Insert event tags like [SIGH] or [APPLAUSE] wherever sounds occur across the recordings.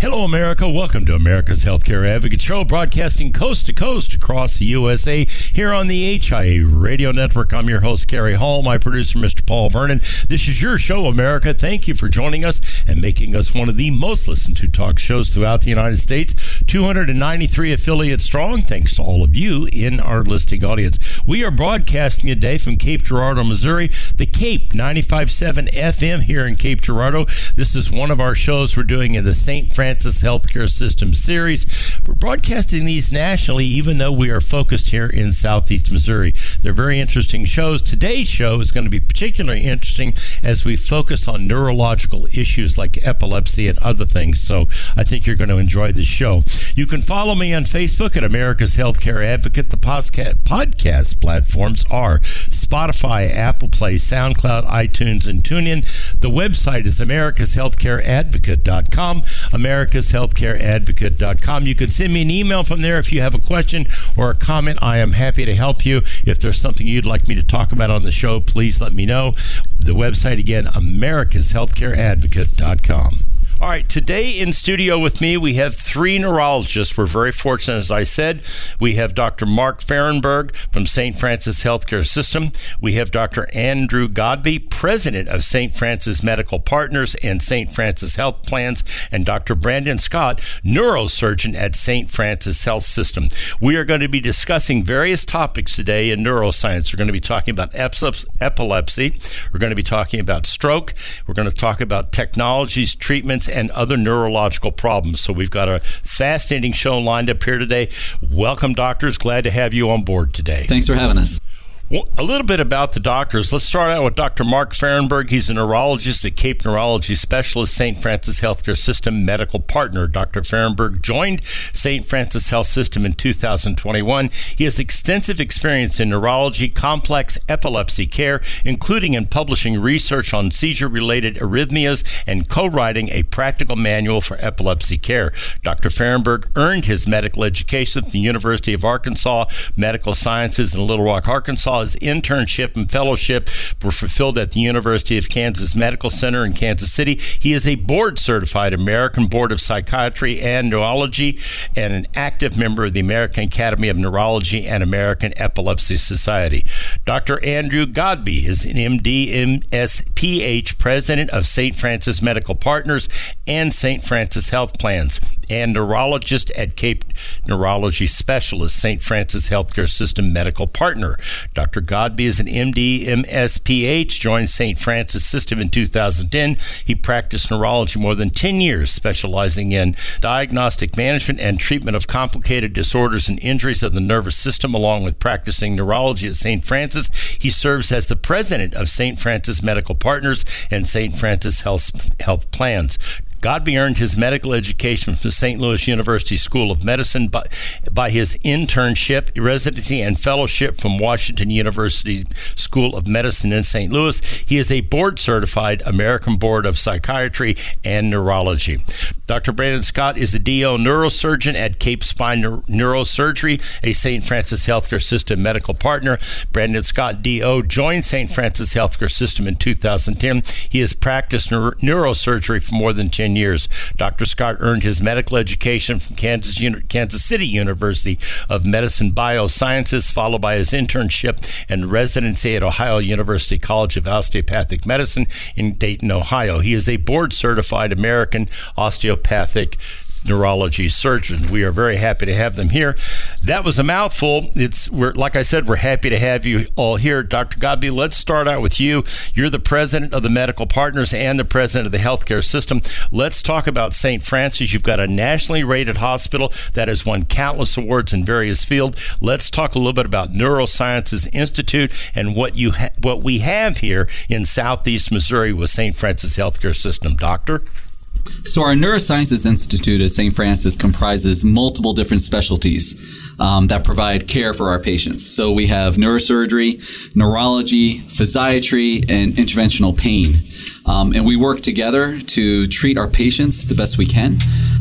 Hello, America. Welcome to America's Healthcare Advocate Show, broadcasting coast to coast across the USA here on the HIA Radio Network. I'm your host, Cary Hall, my producer, Mr. Paul Vernon. This is your show, America. Thank you for joining us and making us one of the most listened to talk shows throughout the United States. 293 affiliates strong. Thanks to all of you in our listening audience. We are broadcasting today from Cape Girardeau, Missouri, the Cape 95.7 FM here in Cape Girardeau. This is one of our shows we're doing in the St. Francis Healthcare System series. We're broadcasting these nationally, even though we are focused here in Southeast Missouri. They're very interesting shows. Today's show is going to be particularly interesting as we focus on neurological issues like epilepsy and other things. So I think you're going to enjoy this show. You can follow me on Facebook at America's Healthcare Advocate. The podcast platforms are Spotify, Apple Play, SoundCloud, iTunes, and TuneIn. The website is americashealthcareadvocate.com. Americashealthcareadvocate.com. You can send me an email from there if you have a question or a comment. I am happy to help you. If there's something you'd like me to talk about on the show, please let me know. The website again, americashealthcareadvocate.com. All right, today in studio with me, we have three neurologists. We're very fortunate, as I said. We have Dr. Mark Farrenburg from St. Francis Healthcare System. We have Dr. Andrew Godbey, president of St. Francis Medical Partners and St. Francis Health Plans, and Dr. Brandon Scott, neurosurgeon at St. Francis Health System. We are going to be discussing various topics today in neuroscience. We're going to be talking about epilepsy. We're going to be talking about stroke. We're going to talk about technologies, treatments, and other neurological problems. So we've got a fascinating show lined up here today. Welcome, doctors. Glad to have you on board today. Thanks for having us. Well, a little bit about the doctors. Let's start out with Dr. Mark Farrenburg. He's a neurologist at Cape Neurology Specialist, St. Francis Healthcare System medical partner. Dr. Farrenburg joined St. Francis Health System in 2021. He has extensive experience in neurology, complex epilepsy care, including in publishing research on seizure related arrhythmias and co writing a practical manual for epilepsy care. Dr. Farrenburg earned his medical education at the University of Arkansas Medical Sciences in Little Rock, Arkansas. His internship and fellowship were fulfilled at the University of Kansas Medical Center in Kansas City. He is a board certified American Board of Psychiatry and Neurology and an active member of the American Academy of Neurology and American Epilepsy Society. Dr. Andrew Godbey is an MD, MSPH president of St. Francis Medical Partners and St. Francis Health Plans and neurologist at Cape Neurology Specialist, St. Francis Healthcare System medical partner. Dr. Godbey is an MD, MSPH, joined St. Francis System in 2010. He practiced neurology more than 10 years, specializing in diagnostic management and treatment of complicated disorders and injuries of the nervous system, along with practicing neurology at St. Francis. He serves as the president of St. Francis Medical Partners and St. Francis Health, Health Plans. Godbey earned his medical education from the St. Louis University School of Medicine by, by his internship, residency, and fellowship from Washington University School of Medicine in St. Louis. He is a board certified American Board of Psychiatry and Neurology. Dr. Brandon Scott is a DO neurosurgeon at Cape Spine Neurosurgery, a St. Francis Healthcare System medical partner. Brandon Scott, DO, joined St. Francis Healthcare System in 2010. He has practiced neur- neurosurgery for more than 10 years. Dr. Scott earned his medical education from Kansas, Kansas City University of Medicine Biosciences, followed by his internship and residency at Ohio University College of Osteopathic Medicine in Dayton, Ohio. He is a board certified American osteopathic neurology surgeon. We are very happy to have them here. That was a mouthful. It's we're like I said, we're happy to have you all here, Dr. Godbey. Let's start out with you. You're the president of the Medical Partners and the president of the healthcare system. Let's talk about St. Francis. You've got a nationally rated hospital that has won countless awards in various fields. Let's talk a little bit about Neurosciences Institute and what you ha- what we have here in Southeast Missouri with St. Francis Healthcare System. Doctor. So, our Neurosciences Institute at St. Francis comprises multiple different specialties um, that provide care for our patients. So, we have neurosurgery, neurology, physiatry, and interventional pain. Um, and we work together to treat our patients the best we can.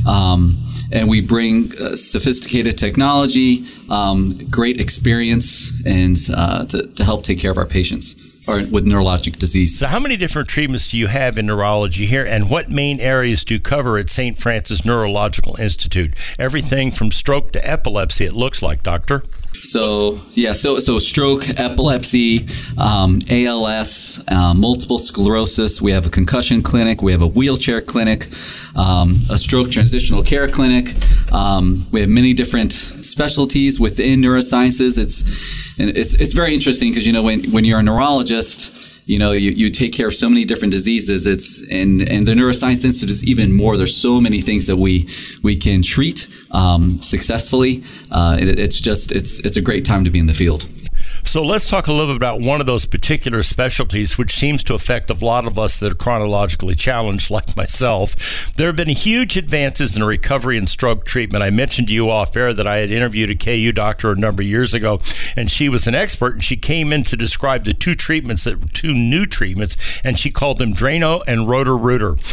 Um, and we bring uh, sophisticated technology, um, great experience, and uh, to, to help take care of our patients or with neurologic disease. So, how many different treatments do you have in neurology here, and what main areas do you cover at St. Francis Neurological Institute? Everything from stroke to epilepsy, it looks like, Doctor. So yeah, so so stroke, epilepsy, um, ALS, uh, multiple sclerosis. We have a concussion clinic. We have a wheelchair clinic, um, a stroke transitional care clinic. Um, we have many different specialties within neurosciences. It's and it's it's very interesting because you know when when you're a neurologist you know, you, you take care of so many different diseases. It's and and the Neuroscience Institute is even more. There's so many things that we we can treat um, successfully. Uh, it, it's just it's it's a great time to be in the field. So let's talk a little bit about one of those particular specialties, which seems to affect a lot of us that are chronologically challenged, [LAUGHS] like myself. There have been huge advances in recovery and stroke treatment. I mentioned to you off air that I had interviewed a KU doctor a number of years ago, and she was an expert, and she came in to describe the two treatments, that two new treatments, and she called them Drano and Roto-Rooter. [LAUGHS]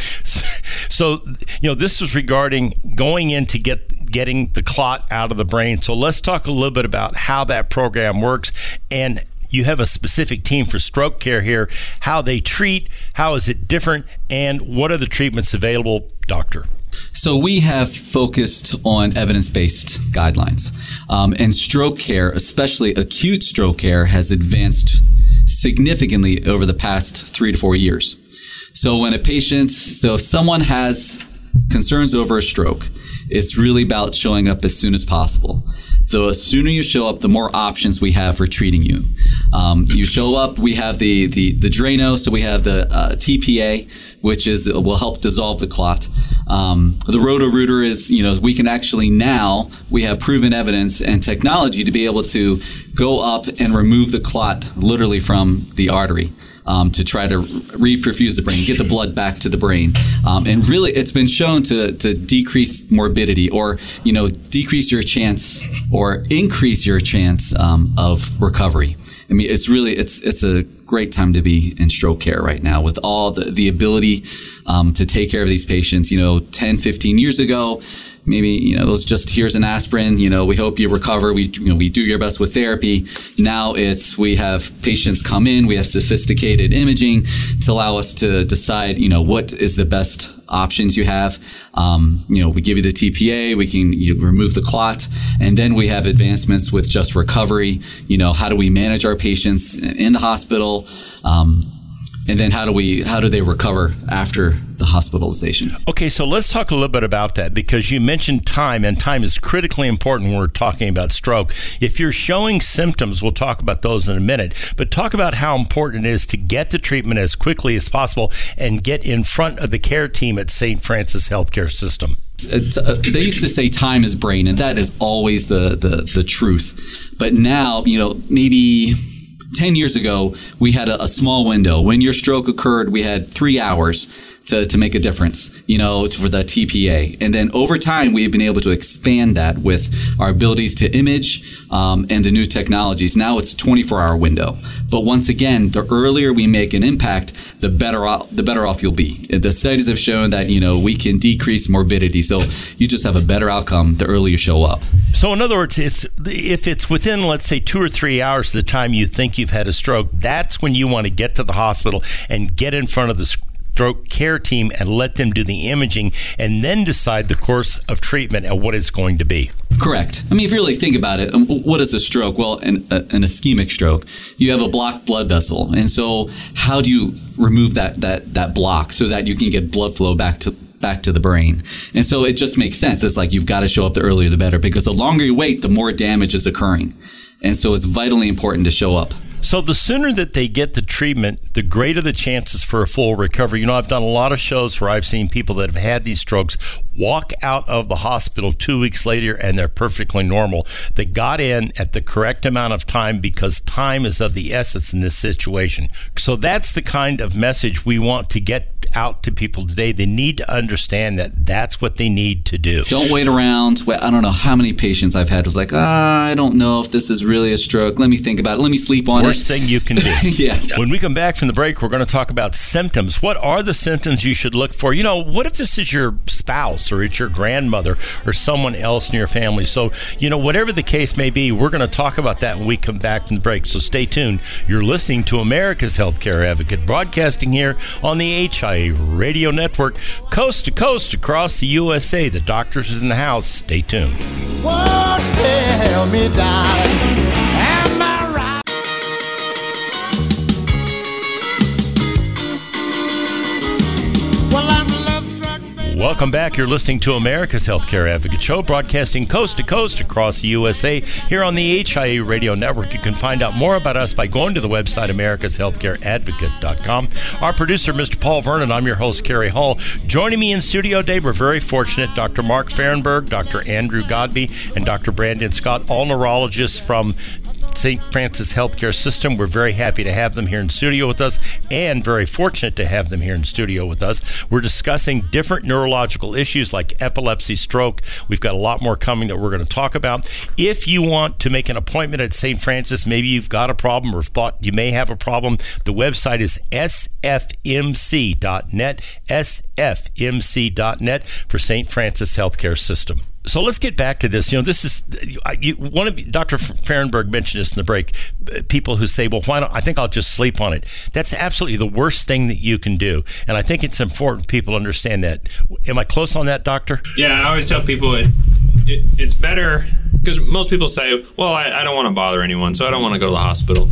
So, you know, this is regarding going in to get getting the clot out of the brain. So let's talk a little bit about how that program works and you have a specific team for stroke care here, how they treat, how is it different, and what are the treatments available, doctor? So we have focused on evidence-based guidelines, um, and stroke care, especially acute stroke care, has advanced significantly over the past three to four years. So when a patient, so if someone has concerns over a stroke, it's really about showing up as soon as possible. The sooner you show up, the more options we have for treating you. Um, you show up, we have the, the, the Drano, so we have the uh, TPA, which is will help dissolve the clot. Um, the Roto-Rooter is, you know, we can actually now we have proven evidence and technology to be able to go up and remove the clot literally from the artery um, to try to reperfuse the brain, get the blood back to the brain. Um, and really, it's been shown to, to decrease morbidity or, you know, decrease your chance or increase your chance um, of recovery. I mean, it's really, it's, it's a great time to be in stroke care right now with all the, the ability um, to take care of these patients. You know, 10, 15 years ago, maybe you know it was just here's an aspirin you know we hope you recover. We you know we do your best with therapy. Now it's we have patients come in we have sophisticated imaging to allow us to decide you know what is the best options you have. Um, you know we give you the tpa we can you remove the clot and then we have advancements with just recovery. You know how do we manage our patients in the hospital? Um, and then how do we how do they recover after the hospitalization? Okay so let's talk a little bit about that because you mentioned time and time is critically important when we're talking about stroke. If you're showing symptoms we'll talk about those in a minute but talk about how important it is to get the treatment as quickly as possible and get in front of the care team at st francis healthcare system. Uh, they used to say time is brain and that is always the, the, the truth. But now you know maybe 10 years ago, we had a, a, small window. When your stroke occurred, we had three hours to, to make a difference, you know, for the TPA. And then over time, we've been able to expand that with our abilities to image um, and the new technologies. Now it's 24 hour window. But once again, the earlier we make an impact, the better off, the better off you'll be. The studies have shown that, you know, we can decrease morbidity. So you just have a better outcome the earlier you show up. So in other words, it's if it's within let's say 2 or 3 hours of the time you think you've had a stroke, that's when you want to get to the hospital and get in front of the stroke care team and let them do the imaging and then decide the course of treatment and what it's going to be. Correct. I mean, if you really think about it, um, what is a stroke? Well, an, an ischemic stroke, you have a blocked blood vessel. And so how do you remove that, that, that block so that you can get blood flow back to back to the brain. And so it just makes sense. It's like you've got to show up the earlier the better because the longer you wait, the more damage is occurring. And so it's vitally important to show up. So the sooner that they get the treatment, the greater the chances for a full recovery. You know, I've done a lot of shows where I've seen people that have had these strokes walk out of the hospital two weeks later and they're perfectly normal. They got in at the correct amount of time because time is of the essence in this situation. So that's the kind of message we want to get out to people today. They need to understand that that's what they need to do. Don't wait around. I don't know how many patients I've had was like, ah, I don't know if this is really a stroke. Let me think about it. Let me sleep on Worst thing you can do. [LAUGHS] yes. When we come back from the break, we're going to talk about symptoms. What are the symptoms you should look for? You know, what if this is your spouse or it's your grandmother or someone else in your family? So, you know, whatever the case may be, we're going to talk about that when we come back from the break. So stay tuned. You're listening to America's Healthcare Advocate, broadcasting here on the HIA Radio Network, coast to coast across the USA. The doctors is in the house. Stay tuned. Whoa, Welcome back. You're listening to America's Healthcare Advocate Show, broadcasting coast to coast across the USA here on the HIA Radio Network. You can find out more about us by going to the website americashealthcareadvocate.com. Our producer, Mr. Paul Vernon, I'm your host, Cary Hall. Joining me in studio today, we're very fortunate, Dr. Mark Farrenburg, Dr. Andrew Godbey, and Dr. Brandon Scott, all neurologists from St. Francis Healthcare System. We're very happy to have them here in studio with us and very fortunate to have them here in studio with us. We're discussing different neurological issues like epilepsy, stroke. We've got a lot more coming that we're going to talk about. If you want to make an appointment at St. Francis, maybe you've got a problem or thought you may have a problem, the website is sfmc.net, sfmc.net for St. Francis Healthcare System so let's get back to this. You know, this is you, one of Dr. Farrenburg mentioned this in the break. People who say, "Well, why don't I think I'll just sleep on it?" That's absolutely the worst thing that you can do, and I think it's important people understand that. Am I close on that, Doctor? Yeah, I always tell people it, it it's better because most people say, "Well, I, I don't want to bother anyone, so I don't want to go to the hospital."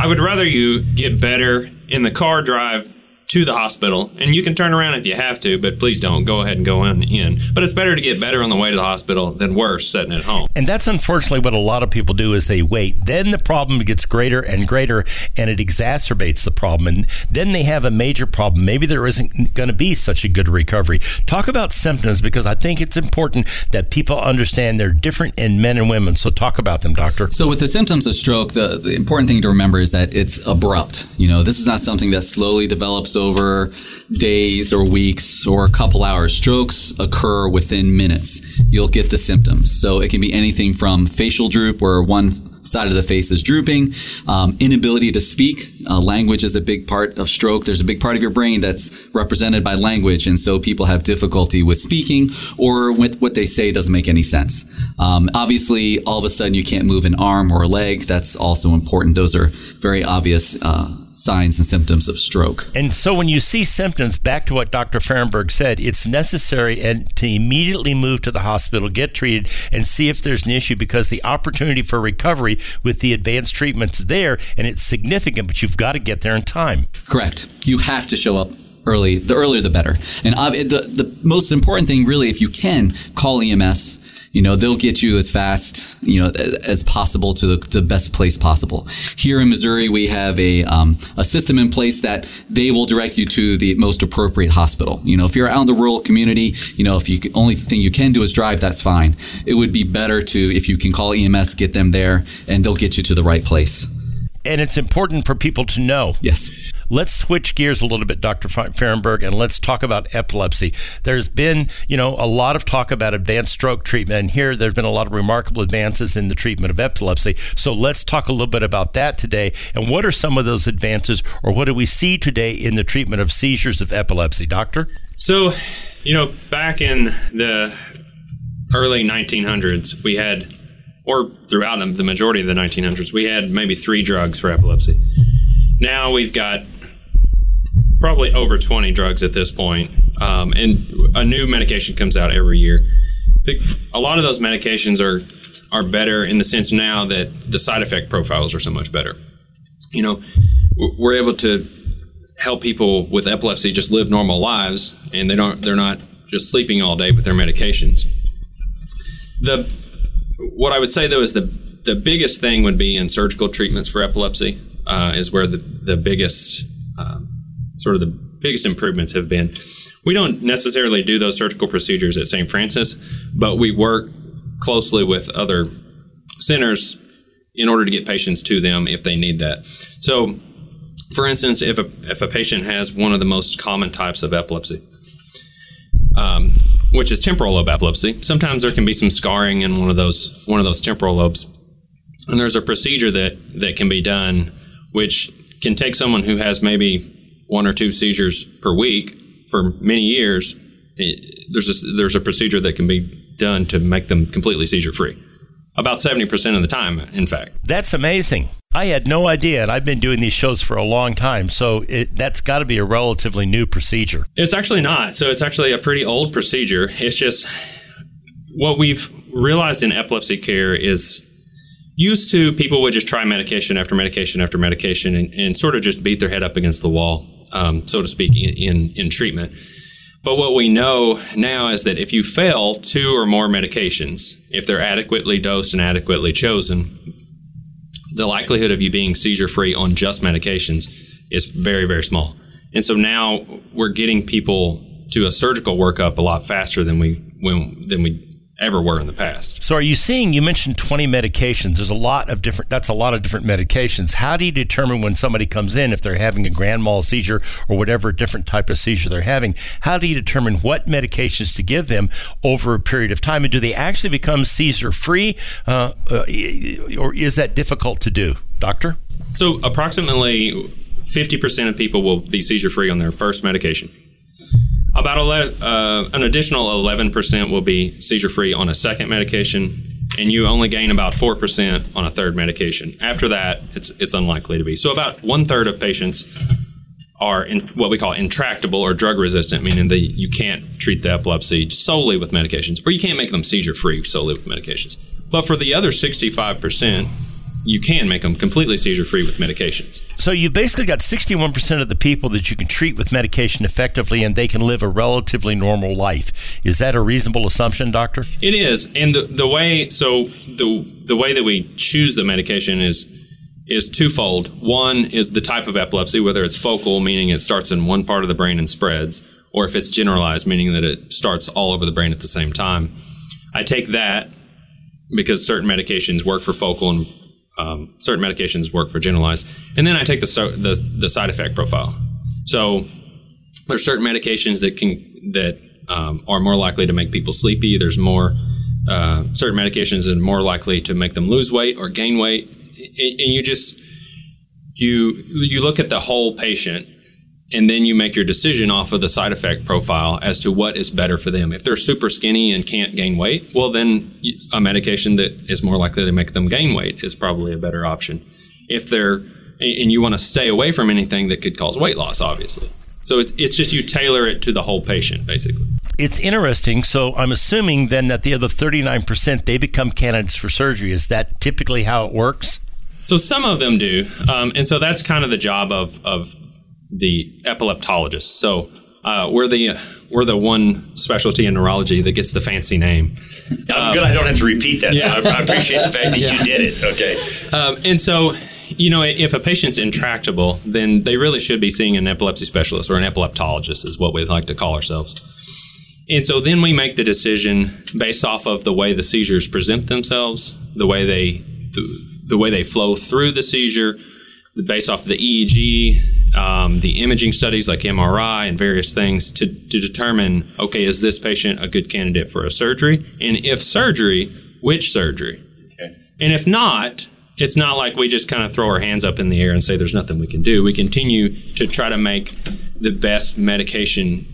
I would rather you get better in the car drive to the hospital, and you can turn around if you have to, but please don't go ahead and go in. in. But it's better to get better on the way to the hospital than worse sitting at home. And that's unfortunately what a lot of people do is they wait. Then the problem gets greater and greater, and it exacerbates the problem. And then they have a major problem. Maybe there isn't going to be such a good recovery. Talk about symptoms because I think it's important that people understand they're different in men and women. So talk about them, doctor. So with the symptoms of stroke, the, the important thing to remember is that it's abrupt. You know, this is not something that slowly develops over days or weeks or a couple hours. Strokes occur within minutes. You'll get the symptoms. So it can be anything from facial droop where one side of the face is drooping, um, inability to speak. Uh, language is a big part of stroke. There's a big part of your brain that's represented by language. And so people have difficulty with speaking or with what they say doesn't make any sense. Um, obviously, all of a sudden you can't move an arm or a leg. That's also important. Those are very obvious uh, signs and symptoms of stroke. And so when you see symptoms, back to what Dr. Farrenburg said, it's necessary and to immediately move to the hospital, get treated, and see if there's an issue because the opportunity for recovery with the advanced treatments there and it's significant, but you've got to get there in time. Correct. You have to show up early. The earlier, the better. And uh, the, the most important thing, really, if you can, call EMS. You know, they'll get you as fast, you know, as possible to the, the best place possible. Here in Missouri, we have a, um, a system in place that they will direct you to the most appropriate hospital. You know, if you're out in the rural community, you know, if you only thing you can do is drive, that's fine. It would be better to, if you can call EMS, get them there, and they'll get you to the right place. And it's important for people to know. Yes. Let's switch gears a little bit, Dr. Farrenburg, and let's talk about epilepsy. There's been, you know, a lot of talk about advanced stroke treatment, and here there's been a lot of remarkable advances in the treatment of epilepsy. So let's talk a little bit about that today. And what are some of those advances, or what do we see today in the treatment of seizures of epilepsy, Doctor? So, you know, back in the early 1900s, we had, or throughout the majority of the 1900s, we had maybe three drugs for epilepsy. Now we've got probably over 20 drugs at this point, um, and a new medication comes out every year. A lot of those medications are are better in the sense now that the side effect profiles are so much better. You know, we're able to help people with epilepsy just live normal lives, and they don't they're not just sleeping all day with their medications. The what I would say though is the the biggest thing would be in surgical treatments for epilepsy uh, is where the the biggest um, sort of the biggest improvements have been. We don't necessarily do those surgical procedures at St. Francis, but we work closely with other centers in order to get patients to them if they need that. So, for instance, if a if a patient has one of the most common types of epilepsy, um, which is temporal lobe epilepsy, sometimes there can be some scarring in one of those one of those temporal lobes, and there's a procedure that that can be done, which can take someone who has maybe one or two seizures per week for many years. It, there's a, there's a procedure that can be done to make them completely seizure free. About 70% of the time, in fact. That's amazing. I had no idea, and I've been doing these shows for a long time, so it, that's got to be a relatively new procedure. It's actually not. So it's actually a pretty old procedure. It's just what we've realized in epilepsy care is used to people would just try medication after medication after medication and, and sort of just beat their head up against the wall, um, so to speak, in, in, treatment. But what we know now is that if you fail two or more medications, if they're adequately dosed and adequately chosen, the likelihood of you being seizure free on just medications is very, very small. And so now we're getting people to a surgical workup a lot faster than we when, than we ever were in the past. So are you seeing you mentioned 20 medications. There's a lot of different that's a lot of different medications. How do you determine when somebody comes in if they're having a grand mal seizure or whatever different type of seizure they're having? How do you determine what medications to give them over a period of time? And do they actually become seizure free uh, uh, or is that difficult to do? Doctor? So approximately 50% of people will be seizure free on their first medication about 11, uh, an additional 11% will be seizure free on a second medication, and you only gain about 4% on a third medication. After that, it's, it's unlikely to be. So, about one third of patients are in what we call intractable or drug resistant, meaning that you can't treat the epilepsy solely with medications, or you can't make them seizure free solely with medications. But for the other 65%, you can make them completely seizure free with medications. So you've basically got 61% of the people that you can treat with medication effectively and they can live a relatively normal life. Is that a reasonable assumption, doctor? It is. And the, the way so the the way that we choose the medication is is twofold. One is the type of epilepsy, whether it's focal, meaning it starts in one part of the brain and spreads, or if it's generalized, meaning that it starts all over the brain at the same time. I take that because certain medications work for focal and um, certain medications work for generalized, and then I take the, the the side effect profile. So there's certain medications that can that um, are more likely to make people sleepy. There's more uh, certain medications that are more likely to make them lose weight or gain weight, and, and you just you you look at the whole patient and then you make your decision off of the side effect profile as to what is better for them. If they're super skinny and can't gain weight, well, then a medication that is more likely to make them gain weight is probably a better option. If they're, and you want to stay away from anything that could cause weight loss, obviously. So it's just you tailor it to the whole patient, basically. It's interesting. So I'm assuming then that the other 39% they become candidates for surgery. Is that typically how it works? So some of them do, um, and so that's kind of the job of of the epileptologist. So uh, we're the we're the one specialty in neurology that gets the fancy name. I'm good. I don't have to repeat that. Yeah. So I, I, appreciate the fact that yeah. you did it. Okay. Um, and so, you know, if a patient's intractable, then they really should be seeing an epilepsy specialist or an epileptologist, is what we like to call ourselves. And so then we make the decision based off of the way the seizures present themselves, the way they the, the way they flow through the seizure, based off of the EEG, um, the imaging studies like MRI and various things to, to determine okay, is this patient a good candidate for a surgery? And if surgery, which surgery? Okay. And if not, it's not like we just kind of throw our hands up in the air and say there's nothing we can do. We continue to try to make the best medication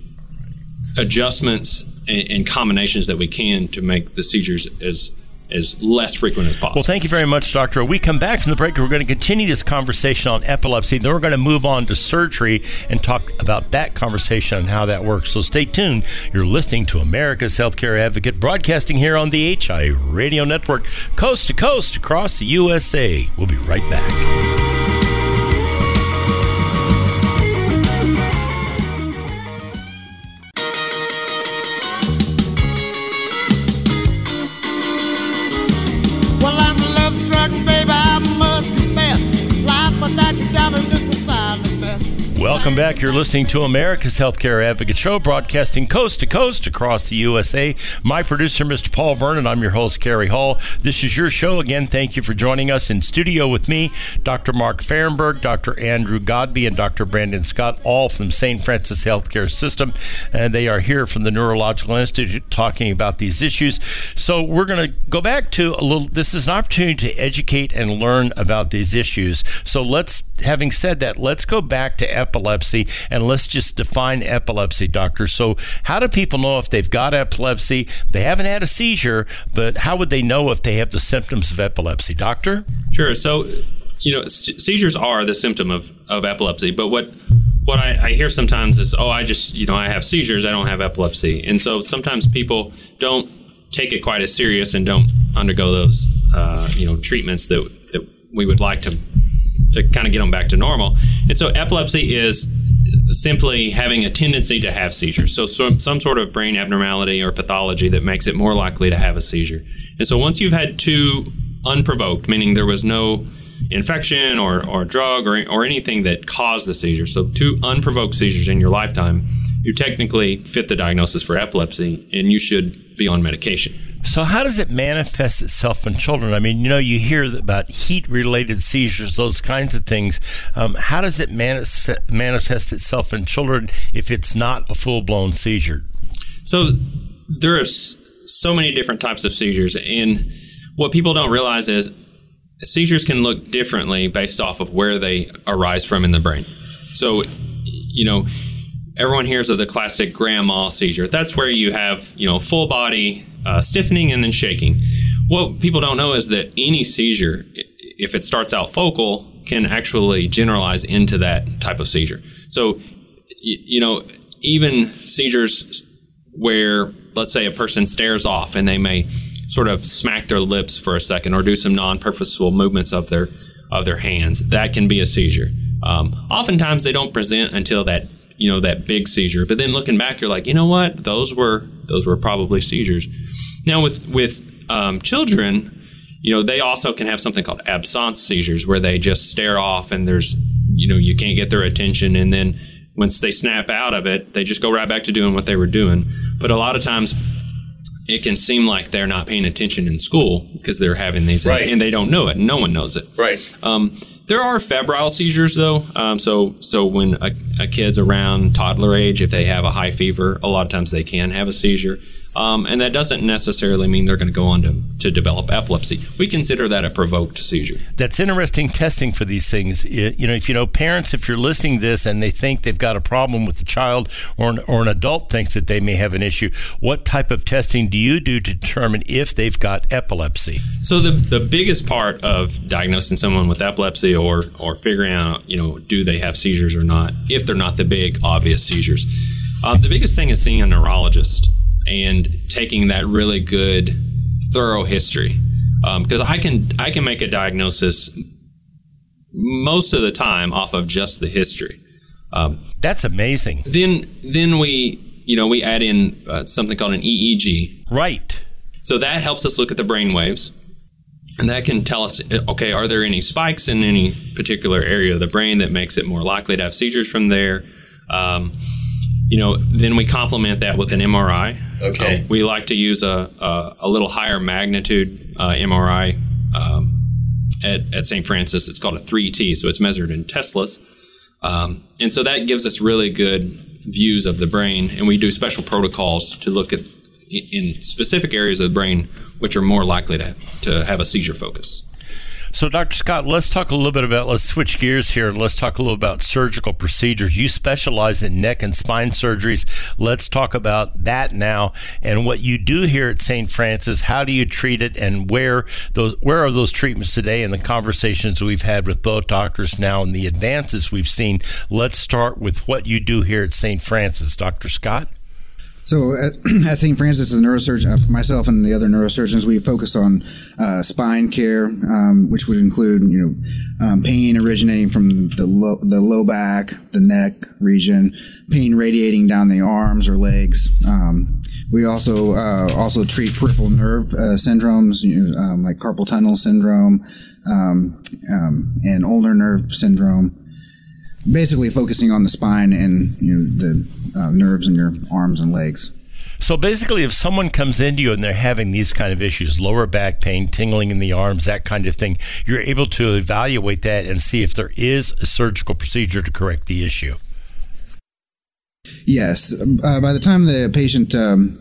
adjustments and, and combinations that we can to make the seizures as as less frequent as possible. Well, thank you very much, Doctor. We come back from the break. We're going to continue this conversation on epilepsy. Then we're going to move on to surgery and talk about that conversation and how that works. So stay tuned. You're listening to America's Healthcare Advocate, broadcasting here on the HI Radio Network, coast to coast across the USA. We'll be right back. Welcome back. You're listening to America's Healthcare Advocate Show, broadcasting coast to coast across the USA. My producer, Mr. Paul Vernon. I'm your host, Cary Hall. This is your show. Again, thank you for joining us in studio with me, Dr. Mark Farrenburg, Dr. Andrew Godbey, and Dr. Brandon Scott, all from St. Francis Healthcare System. And they are here from the Neurological Institute talking about these issues. So we're going to go back to a little, this is an opportunity to educate and learn about these issues. So let's, having said that, let's go back to epilepsy and let's just define epilepsy, doctor. So, how do people know if they've got epilepsy? They haven't had a seizure, but how would they know if they have the symptoms of epilepsy, doctor? Sure. So, you know, seizures are the symptom of, of epilepsy, but what what I, I, hear sometimes is, oh, I just, you know, I have seizures, I don't have epilepsy. And so sometimes people don't take it quite as serious and don't undergo those, uh, you know, treatments that, that we would like to kind of get them back to normal. And so epilepsy is simply having a tendency to have seizures. So some, some sort of brain abnormality or pathology that makes it more likely to have a seizure. And so once you've had two unprovoked, meaning there was no infection or, or drug or, or anything that caused the seizure, so two unprovoked seizures in your lifetime, you technically fit the diagnosis for epilepsy and you should be on medication. So, how does it manifest itself in children? I mean, you know, you hear about heat related seizures, those kinds of things. Um, how does it manif- manifest itself in children if it's not a full blown seizure? So, there are so many different types of seizures. And what people don't realize is seizures can look differently based off of where they arise from in the brain. So, you know, everyone hears of the classic grand mal seizure. That's where you have, you know, full body uh, stiffening and then shaking. What people don't know is that any seizure, if it starts out focal, can actually generalize into that type of seizure. So, you know, even seizures where, let's say, a person stares off and they may sort of smack their lips for a second or do some non-purposeful movements of their of their hands, that can be a seizure. Um, oftentimes, they don't present until that you know that big seizure. But then looking back, you're like, you know what? Those were those were probably seizures. Now with with um, children, you know, they also can have something called absence seizures where they just stare off and there's you know you can't get their attention, and then once they snap out of it, they just go right back to doing what they were doing. But a lot of times it can seem like they're not paying attention in school because they're having these, right. and they don't know it. No one knows it. Right. Um, there are febrile seizures though. Um, so so when a, a, kid's around toddler age, if they have a high fever, a lot of times they can have a seizure. Um, and that doesn't necessarily mean they're going to go on to, to develop epilepsy. We consider that a provoked seizure. That's interesting testing for these things. You know, if you know parents, if you're listening to this and they think they've got a problem with the child or an, or an adult thinks that they may have an issue, what type of testing do you do to determine if they've got epilepsy? So the, the biggest part of diagnosing someone with epilepsy or, or figuring out, you know, do they have seizures or not, if they're not the big obvious seizures, uh, the biggest thing is seeing a neurologist and taking that really good, thorough history. Because um, I can I can make a diagnosis most of the time off of just the history. Um, That's amazing. Then then we you know we add in uh, something called an EEG. Right. So that helps us look at the brain waves. And that can tell us, okay, are there any spikes in any particular area of the brain that makes it more likely to have seizures from there? Um, you know, then we complement that with an MRI. Okay. Uh, we like to use a, a, a little higher magnitude uh, MRI um, at, at St. Francis. It's called a 3T, so it's measured in Teslas. Um, and so that gives us really good views of the brain, and we do special protocols to look at in specific areas of the brain which are more likely to, to have a seizure focus. So, Dr. Scott, let's talk a little bit about, let's switch gears here and let's talk a little about surgical procedures. You specialize in neck and spine surgeries. Let's talk about that now and what you do here at St. Francis. How do you treat it and where those, where are those treatments today and the conversations we've had with both doctors now and the advances we've seen? Let's start with what you do here at St. Francis. Dr. Scott? So at, at St. Francis, as a neurosurgeon, uh, myself and the other neurosurgeons, we focus on uh, spine care, um, which would include, you know, um, pain originating from the low, the low back, the neck region, pain radiating down the arms or legs. Um, we also uh, also treat peripheral nerve uh, syndromes, you know, um, like carpal tunnel syndrome um, um, and ulnar nerve syndrome. Basically focusing on the spine and you know the uh, nerves in your arms and legs. So basically, if someone comes into you and they're having these kind of issues, lower back pain, tingling in the arms, that kind of thing, you're able to evaluate that and see if there is a surgical procedure to correct the issue. Yes. Uh, by the time the patient um,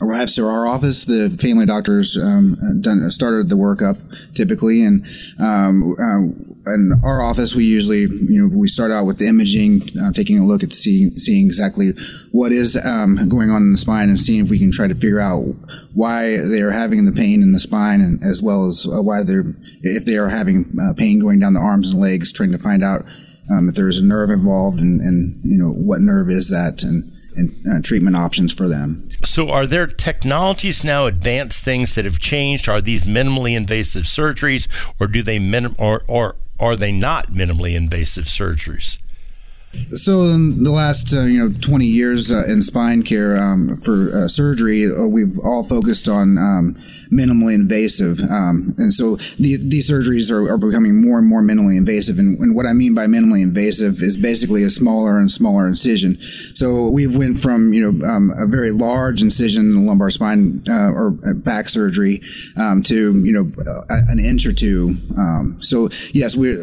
arrives to our office, the family doctors um, done started the workup typically, and um, uh, in our office we usually you know we start out with the imaging, uh, taking a look at seeing seeing exactly what is um, going on in the spine, and seeing if we can try to figure out why they are having the pain in the spine, and as well as uh, why they're if they are having uh, pain going down the arms and legs, trying to find out um, if there's a nerve involved, and, and you know what nerve is that, and and uh, treatment options for them. So, are there technologies now, advanced things that have changed? Are these minimally invasive surgeries, or do they minim- or or are they not minimally invasive surgeries? So in the last uh, you know 20 years uh, in spine care um, for uh, surgery, uh, we've all focused on um, minimally invasive, um, and so the, these surgeries are, are, becoming more and more minimally invasive. And, and, what I mean by minimally invasive is basically a smaller and smaller incision. So we've went from you know um, a very large incision in the lumbar spine uh, or back surgery um, to you know an inch or two. Um, so yes, we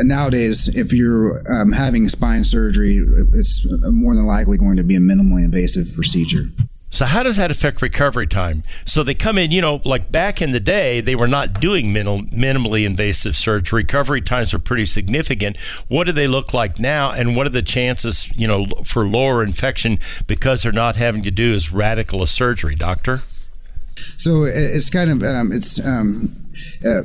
nowadays, if you're um, having spine surgery, it's more than likely going to be a minimally invasive procedure. So how does that affect recovery time? So they come in, you know, like back in the day, they were not doing minimal, minimally invasive surgery. Recovery times are pretty significant. What do they look like now, and what are the chances, you know, for lower infection because they're not having to do as radical a surgery, doctor? So it's kind of um, it's. Um, uh,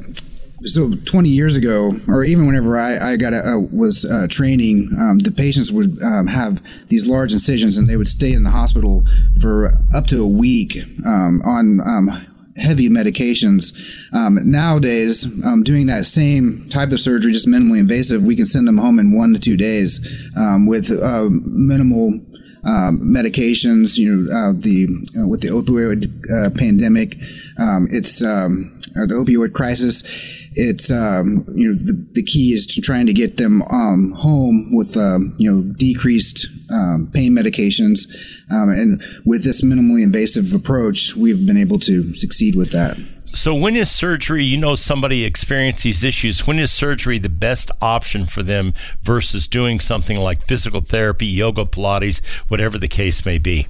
so 20 years ago, or even whenever I, I got a, uh, was uh, training, um, the patients would um, have these large incisions, and they would stay in the hospital for up to a week um, on um, heavy medications. Um, nowadays, um, doing that same type of surgery, just minimally invasive, we can send them home in one to two days with uh, minimal. medications, you know, uh, the uh, with the opioid pandemic, it's um, the opioid crisis it's um, you know the, the key is to trying to get them um, home with um, you know decreased um, pain medications, um, and with this minimally invasive approach, we've been able to succeed with that. So, when is surgery? You know, somebody experienced these issues. When is surgery the best option for them versus doing something like physical therapy, yoga, Pilates, whatever the case may be?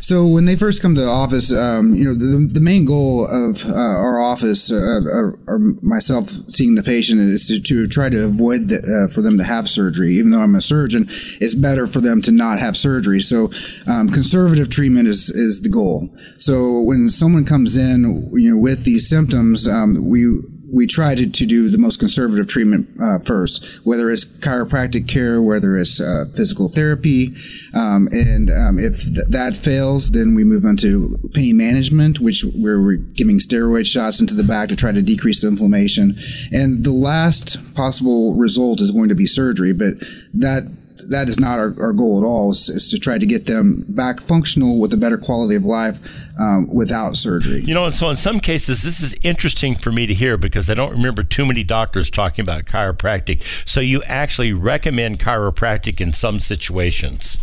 So when they first come to the office, um, you know, the, the main goal of uh, our office, uh, or, myself seeing the patient, is to, to try to avoid the, uh, for them to have surgery. Even though I'm a surgeon, it's better for them to not have surgery. So um, conservative treatment is is the goal. So when someone comes in, you know, with these symptoms, um, we we try to, to do the most conservative treatment uh, first, whether it's chiropractic care, whether it's uh, physical therapy. Um, and um, if th- that fails, then we move on to pain management, which where we're giving steroid shots into the back to try to decrease the inflammation. And the last possible result is going to be surgery, but that that is not our, our goal at all. Is, is, to try to get them back functional with a better quality of life um, without surgery. You know, and so in some cases, this is interesting for me to hear because I don't remember too many doctors talking about chiropractic. So you actually recommend chiropractic in some situations.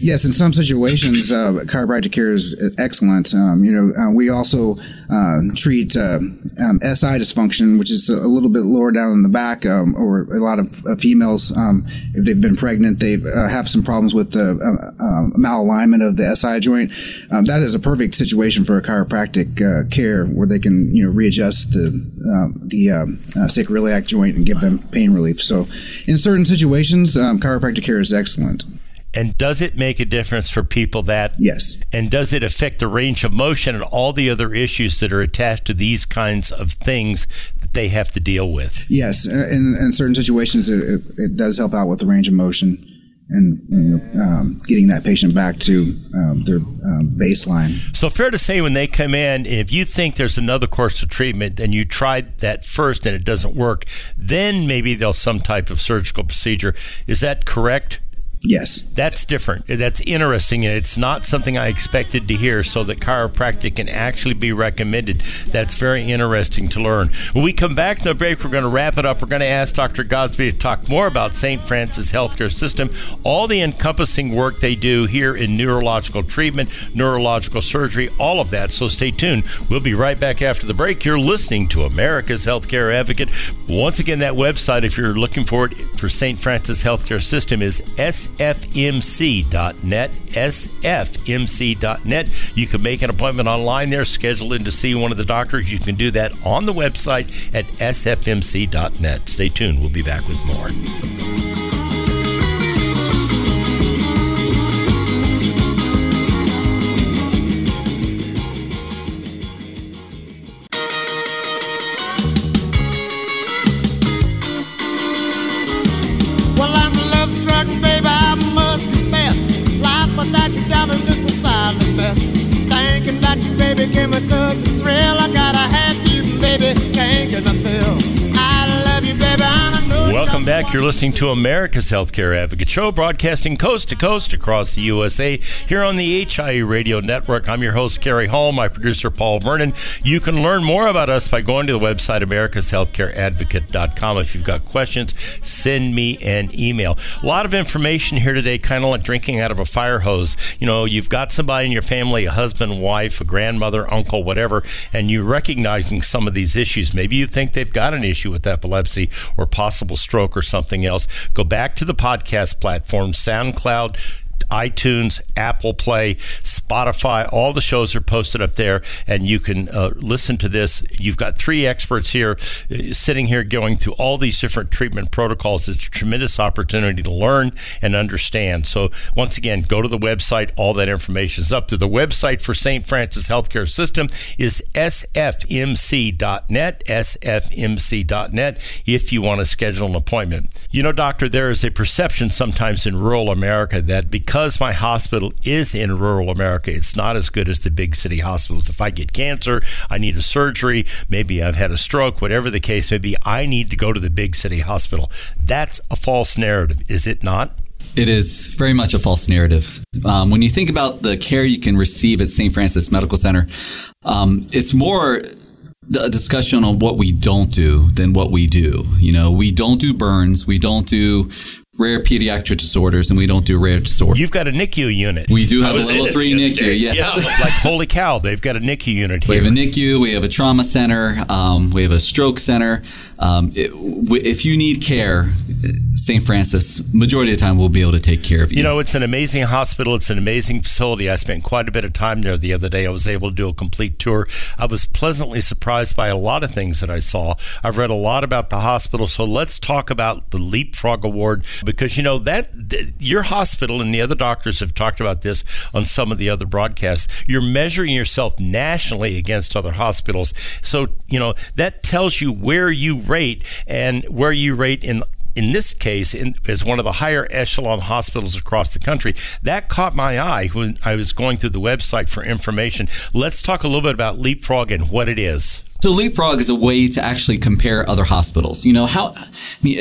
Yes, in some situations, uh, chiropractic care is excellent. Um, you know, uh, we also uh, treat uh, um, SI dysfunction, which is a little bit lower down in the back, um, or a lot of uh, females, um, if they've been pregnant, they uh, have some problems with the malalignment of the SI joint. Um, that is a perfect situation for a chiropractic care where they can, you know, readjust the the sacroiliac joint and give them pain relief. So, in certain situations, um, chiropractic care is excellent. And does it make a difference for people that? Yes. And does it affect the range of motion and all the other issues that are attached to these kinds of things that they have to deal with? Yes. Uh, in, in certain situations, it, it, does help out with the range of motion and you know, um, getting that patient back to um, their um, baseline. So, fair to say, when they come in, if you think there's another course of treatment and you tried that first and it doesn't work, then maybe there's some type of surgical procedure. Is that correct? Yes. That's different. That's interesting, and it's not something I expected to hear. So that chiropractic can actually be recommended. That's very interesting to learn. When we come back from the break, we're going to wrap it up. We're going to ask Dr. Godbey to talk more about St. Francis Healthcare System, all the encompassing work they do here in neurological treatment, neurological surgery, all of that. So stay tuned. We'll be right back after the break. You're listening to America's Healthcare Advocate. Once again, that website, if you're looking for it for St. Francis Healthcare System, is sfmc.net. sfmc.net. You can make an appointment online there, schedule in to see one of the doctors. You can do that on the website at sfmc.net. Stay tuned. We'll be back with more. You're listening to America's Healthcare Advocate Show, broadcasting coast to coast across the USA here on the HIE Radio Network. I'm your host, Cary Hall, my producer, Paul Vernon. You can learn more about us by going to the website, americashealthcareadvocate.com. If you've got questions, send me an email. A lot of information here today, kind of like drinking out of a fire hose. You know, you've got somebody in your family, a husband, wife, a grandmother, uncle, whatever, and you're recognizing some of these issues. Maybe you think they've got an issue with epilepsy or possible stroke or something else. Go back to the podcast platform, SoundCloud iTunes, Apple Play, Spotify. All the shows are posted up there, and you can uh, listen to this. You've got three experts here uh, sitting here going through all these different treatment protocols. It's a tremendous opportunity to learn and understand. So, once again, go to the website. All that information is up there. the website for St. Francis Healthcare System is sfmc.net, sfmc.net, if you want to schedule an appointment. You know, doctor, there is a perception sometimes in rural America that because my hospital is in rural America, it's not as good as the big city hospitals. If I get cancer, I need a surgery, maybe I've had a stroke, whatever the case may be, I need to go to the big city hospital. That's a false narrative, is it not? It is very much a false narrative. Um, when you think about the care you can receive at St. Francis Medical Center, um, it's more a discussion on what we don't do than what we do. You know, we don't do burns, we don't do rare pediatric disorders, and we don't do rare disorders. You've got a NICU unit. We do have a level three NICU, yes. Yeah, like holy cow, they've got a NICU unit here. We have a NICU, we have a trauma center, um, we have a stroke center. Um, it, w- if you need care, St. Francis, majority of the time, will be able to take care of you. You know, it's an amazing hospital. It's an amazing facility. I spent quite a bit of time there the other day. I was able to do a complete tour. I was pleasantly surprised by a lot of things that I saw. I've read a lot about the hospital. So let's talk about the Leapfrog Award because, you know, that th- your hospital and the other doctors have talked about this on some of the other broadcasts. You're measuring yourself nationally against other hospitals. So, you know, that tells you where you rate and where you rate in in this case, in, as one of the higher echelon hospitals across the country. That caught my eye when I was going through the website for information. Let's talk a little bit about Leapfrog and what it is. So Leapfrog is a way to actually compare other hospitals. You know how, I mean,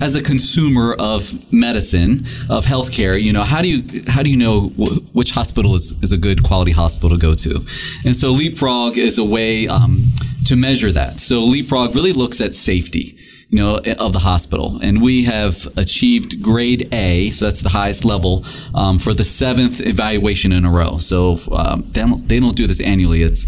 as a consumer of medicine, of healthcare, you know how do you how do you know wh- which hospital is, is a good quality hospital to go to? And so Leapfrog is a way um, to measure that. So Leapfrog really looks at safety. You know, of the hospital. And we have achieved grade A, so that's the highest level, um, for the seventh evaluation in a row. So um, they, don't, they don't do this annually. It's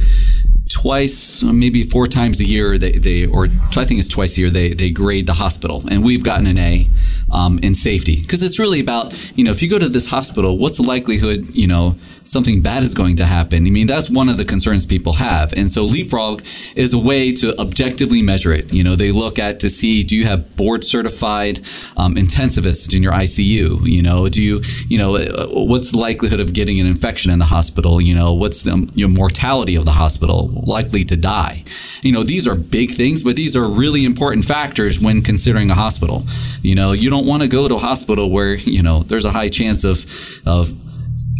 twice, maybe four times a year. They, they or I think it's twice a year. They they grade the hospital, and we've gotten an A um, in safety because it's really about you know if you go to this hospital, what's the likelihood you know something bad is going to happen? I mean that's one of the concerns people have, and so Leapfrog is a way to objectively measure it. You know they look at to see do you have board certified um, intensivists in your ICU? You know do you you know uh, what's the likelihood of getting an infection in the hospital? You know what's the you know, mortality of the hospital? likely to die. You know, these are big things, but these are really important factors when considering a hospital. You know, you don't want to go to a hospital where, you know, there's a high chance of, of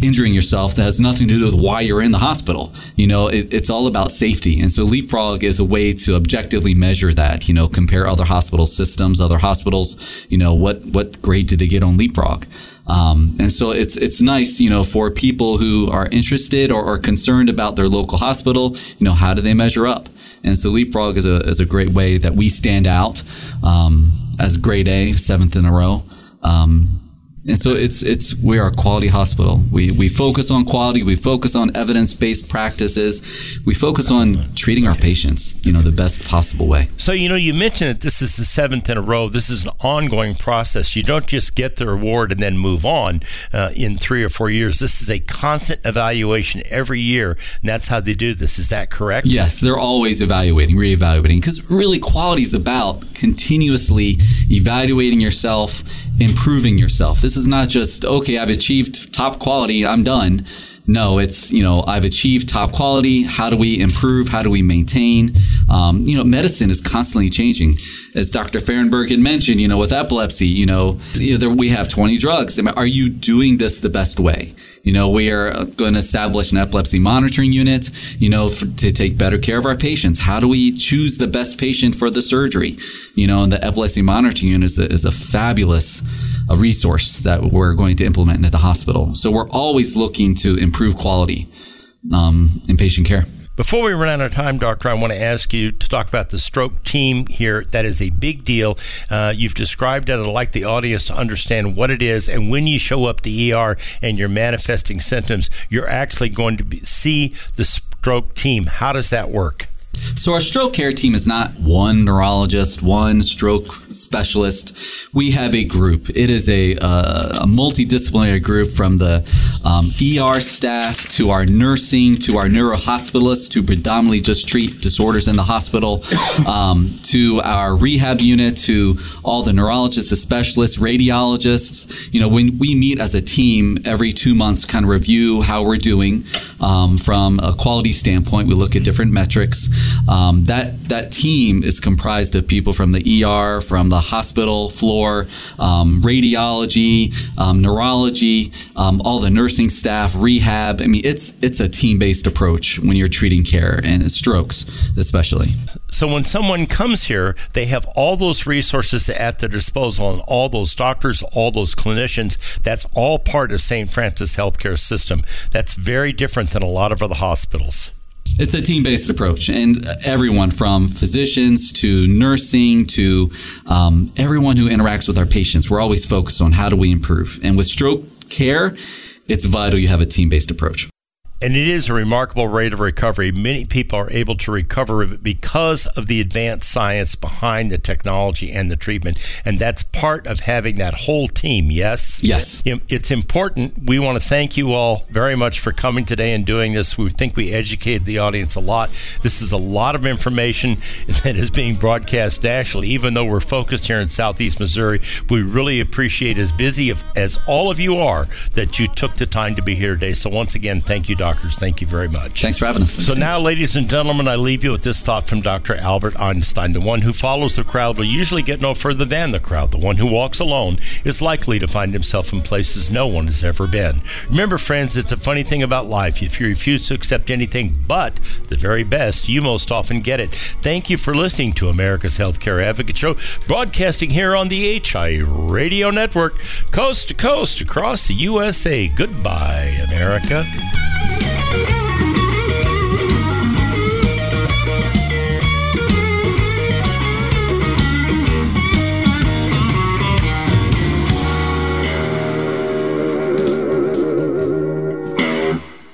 injuring yourself that has nothing to do with why you're in the hospital. You know, it, it's all about safety. And so Leapfrog is a way to objectively measure that, you know, compare other hospital systems, other hospitals, you know, what, what grade did they get on Leapfrog? Um, and so it's it's nice, you know, for people who are interested or are concerned about their local hospital. You know, how do they measure up? And so Leapfrog is a is a great way that we stand out um, as grade A, seventh in a row. Um, and so it's it's we are a quality hospital. We we focus on quality. We focus on evidence based practices. We focus on treating our patients, you know, the best possible way. So, you know, you mentioned that this is the seventh in a row. This is an ongoing process. You don't just get the reward and then move on uh, in three or four years. This is a constant evaluation every year, and that's how they do this. Is that correct? Yes, they're always evaluating, reevaluating, because really quality is about continuously evaluating yourself, improving yourself. This is not just, okay, I've achieved top quality, I'm done. No, it's, you know, I've achieved top quality. How do we improve? How do we maintain? Um, you know, medicine is constantly changing. As Dr. Farrenburg had mentioned, you know, with epilepsy, you know, you know there, we have 20 drugs. Are you doing this the best way? You know, we are going to establish an epilepsy monitoring unit, you know, for, to take better care of our patients. How do we choose the best patient for the surgery? You know, and the epilepsy monitoring unit is a, is a fabulous a resource that we're going to implement at the hospital. So we're always looking to improve quality um, in patient care. Before we run out of time, Doctor, I want to ask you to talk about the stroke team here. That is a big deal. Uh, you've described it. I'd like the audience to understand what it is. And when you show up the ER and you're manifesting symptoms, you're actually going to be, see the stroke team. How does that work? So our stroke care team is not one neurologist, one stroke specialist. We have a group. It is a, uh, a multidisciplinary group from the um, ER staff to our nursing to our neurohospitalists who predominantly just treat disorders in the hospital [COUGHS] um, to our rehab unit to all the neurologists, the specialists, radiologists. You know, when we meet as a team every two months, kind of review how we're doing um, from a quality standpoint. We look at different metrics. Um, that that team is comprised of people from the ER, from the hospital floor, um, radiology, um, neurology, um, all the nursing staff, rehab. I mean, it's it's a team based approach when you're treating care and strokes, especially. So when someone comes here, they have all those resources at their disposal, and all those doctors, all those clinicians. That's all part of St. Francis Healthcare System. That's very different than a lot of other hospitals. It's a team based approach, and everyone from physicians to nursing to um, everyone who interacts with our patients, we're always focused on how do we improve. And with stroke care, it's vital you have a team based approach. And it is a remarkable rate of recovery. Many people are able to recover because of the advanced science behind the technology and the treatment. And that's part of having that whole team, yes? Yes. It's important. We want to thank you all very much for coming today and doing this. We think we educated the audience a lot. This is a lot of information [LAUGHS] that is being broadcast nationally, even though we're focused here in Southeast Missouri. We really appreciate, as busy as all of you are, that you took the time to be here today. So, once again, thank you, doctors. Thank you very much. Thanks for having us. So now, ladies and gentlemen, I leave you with this thought from Dr. Albert Einstein. The one who follows the crowd will usually get no further than the crowd. The one who walks alone is likely to find himself in places no one has ever been. Remember, friends, it's a funny thing about life. If you refuse to accept anything but the very best, you most often get it. Thank you for listening to America's Healthcare Advocate Show, broadcasting here on the HI Radio Network, coast to coast across the USA. Goodbye, America.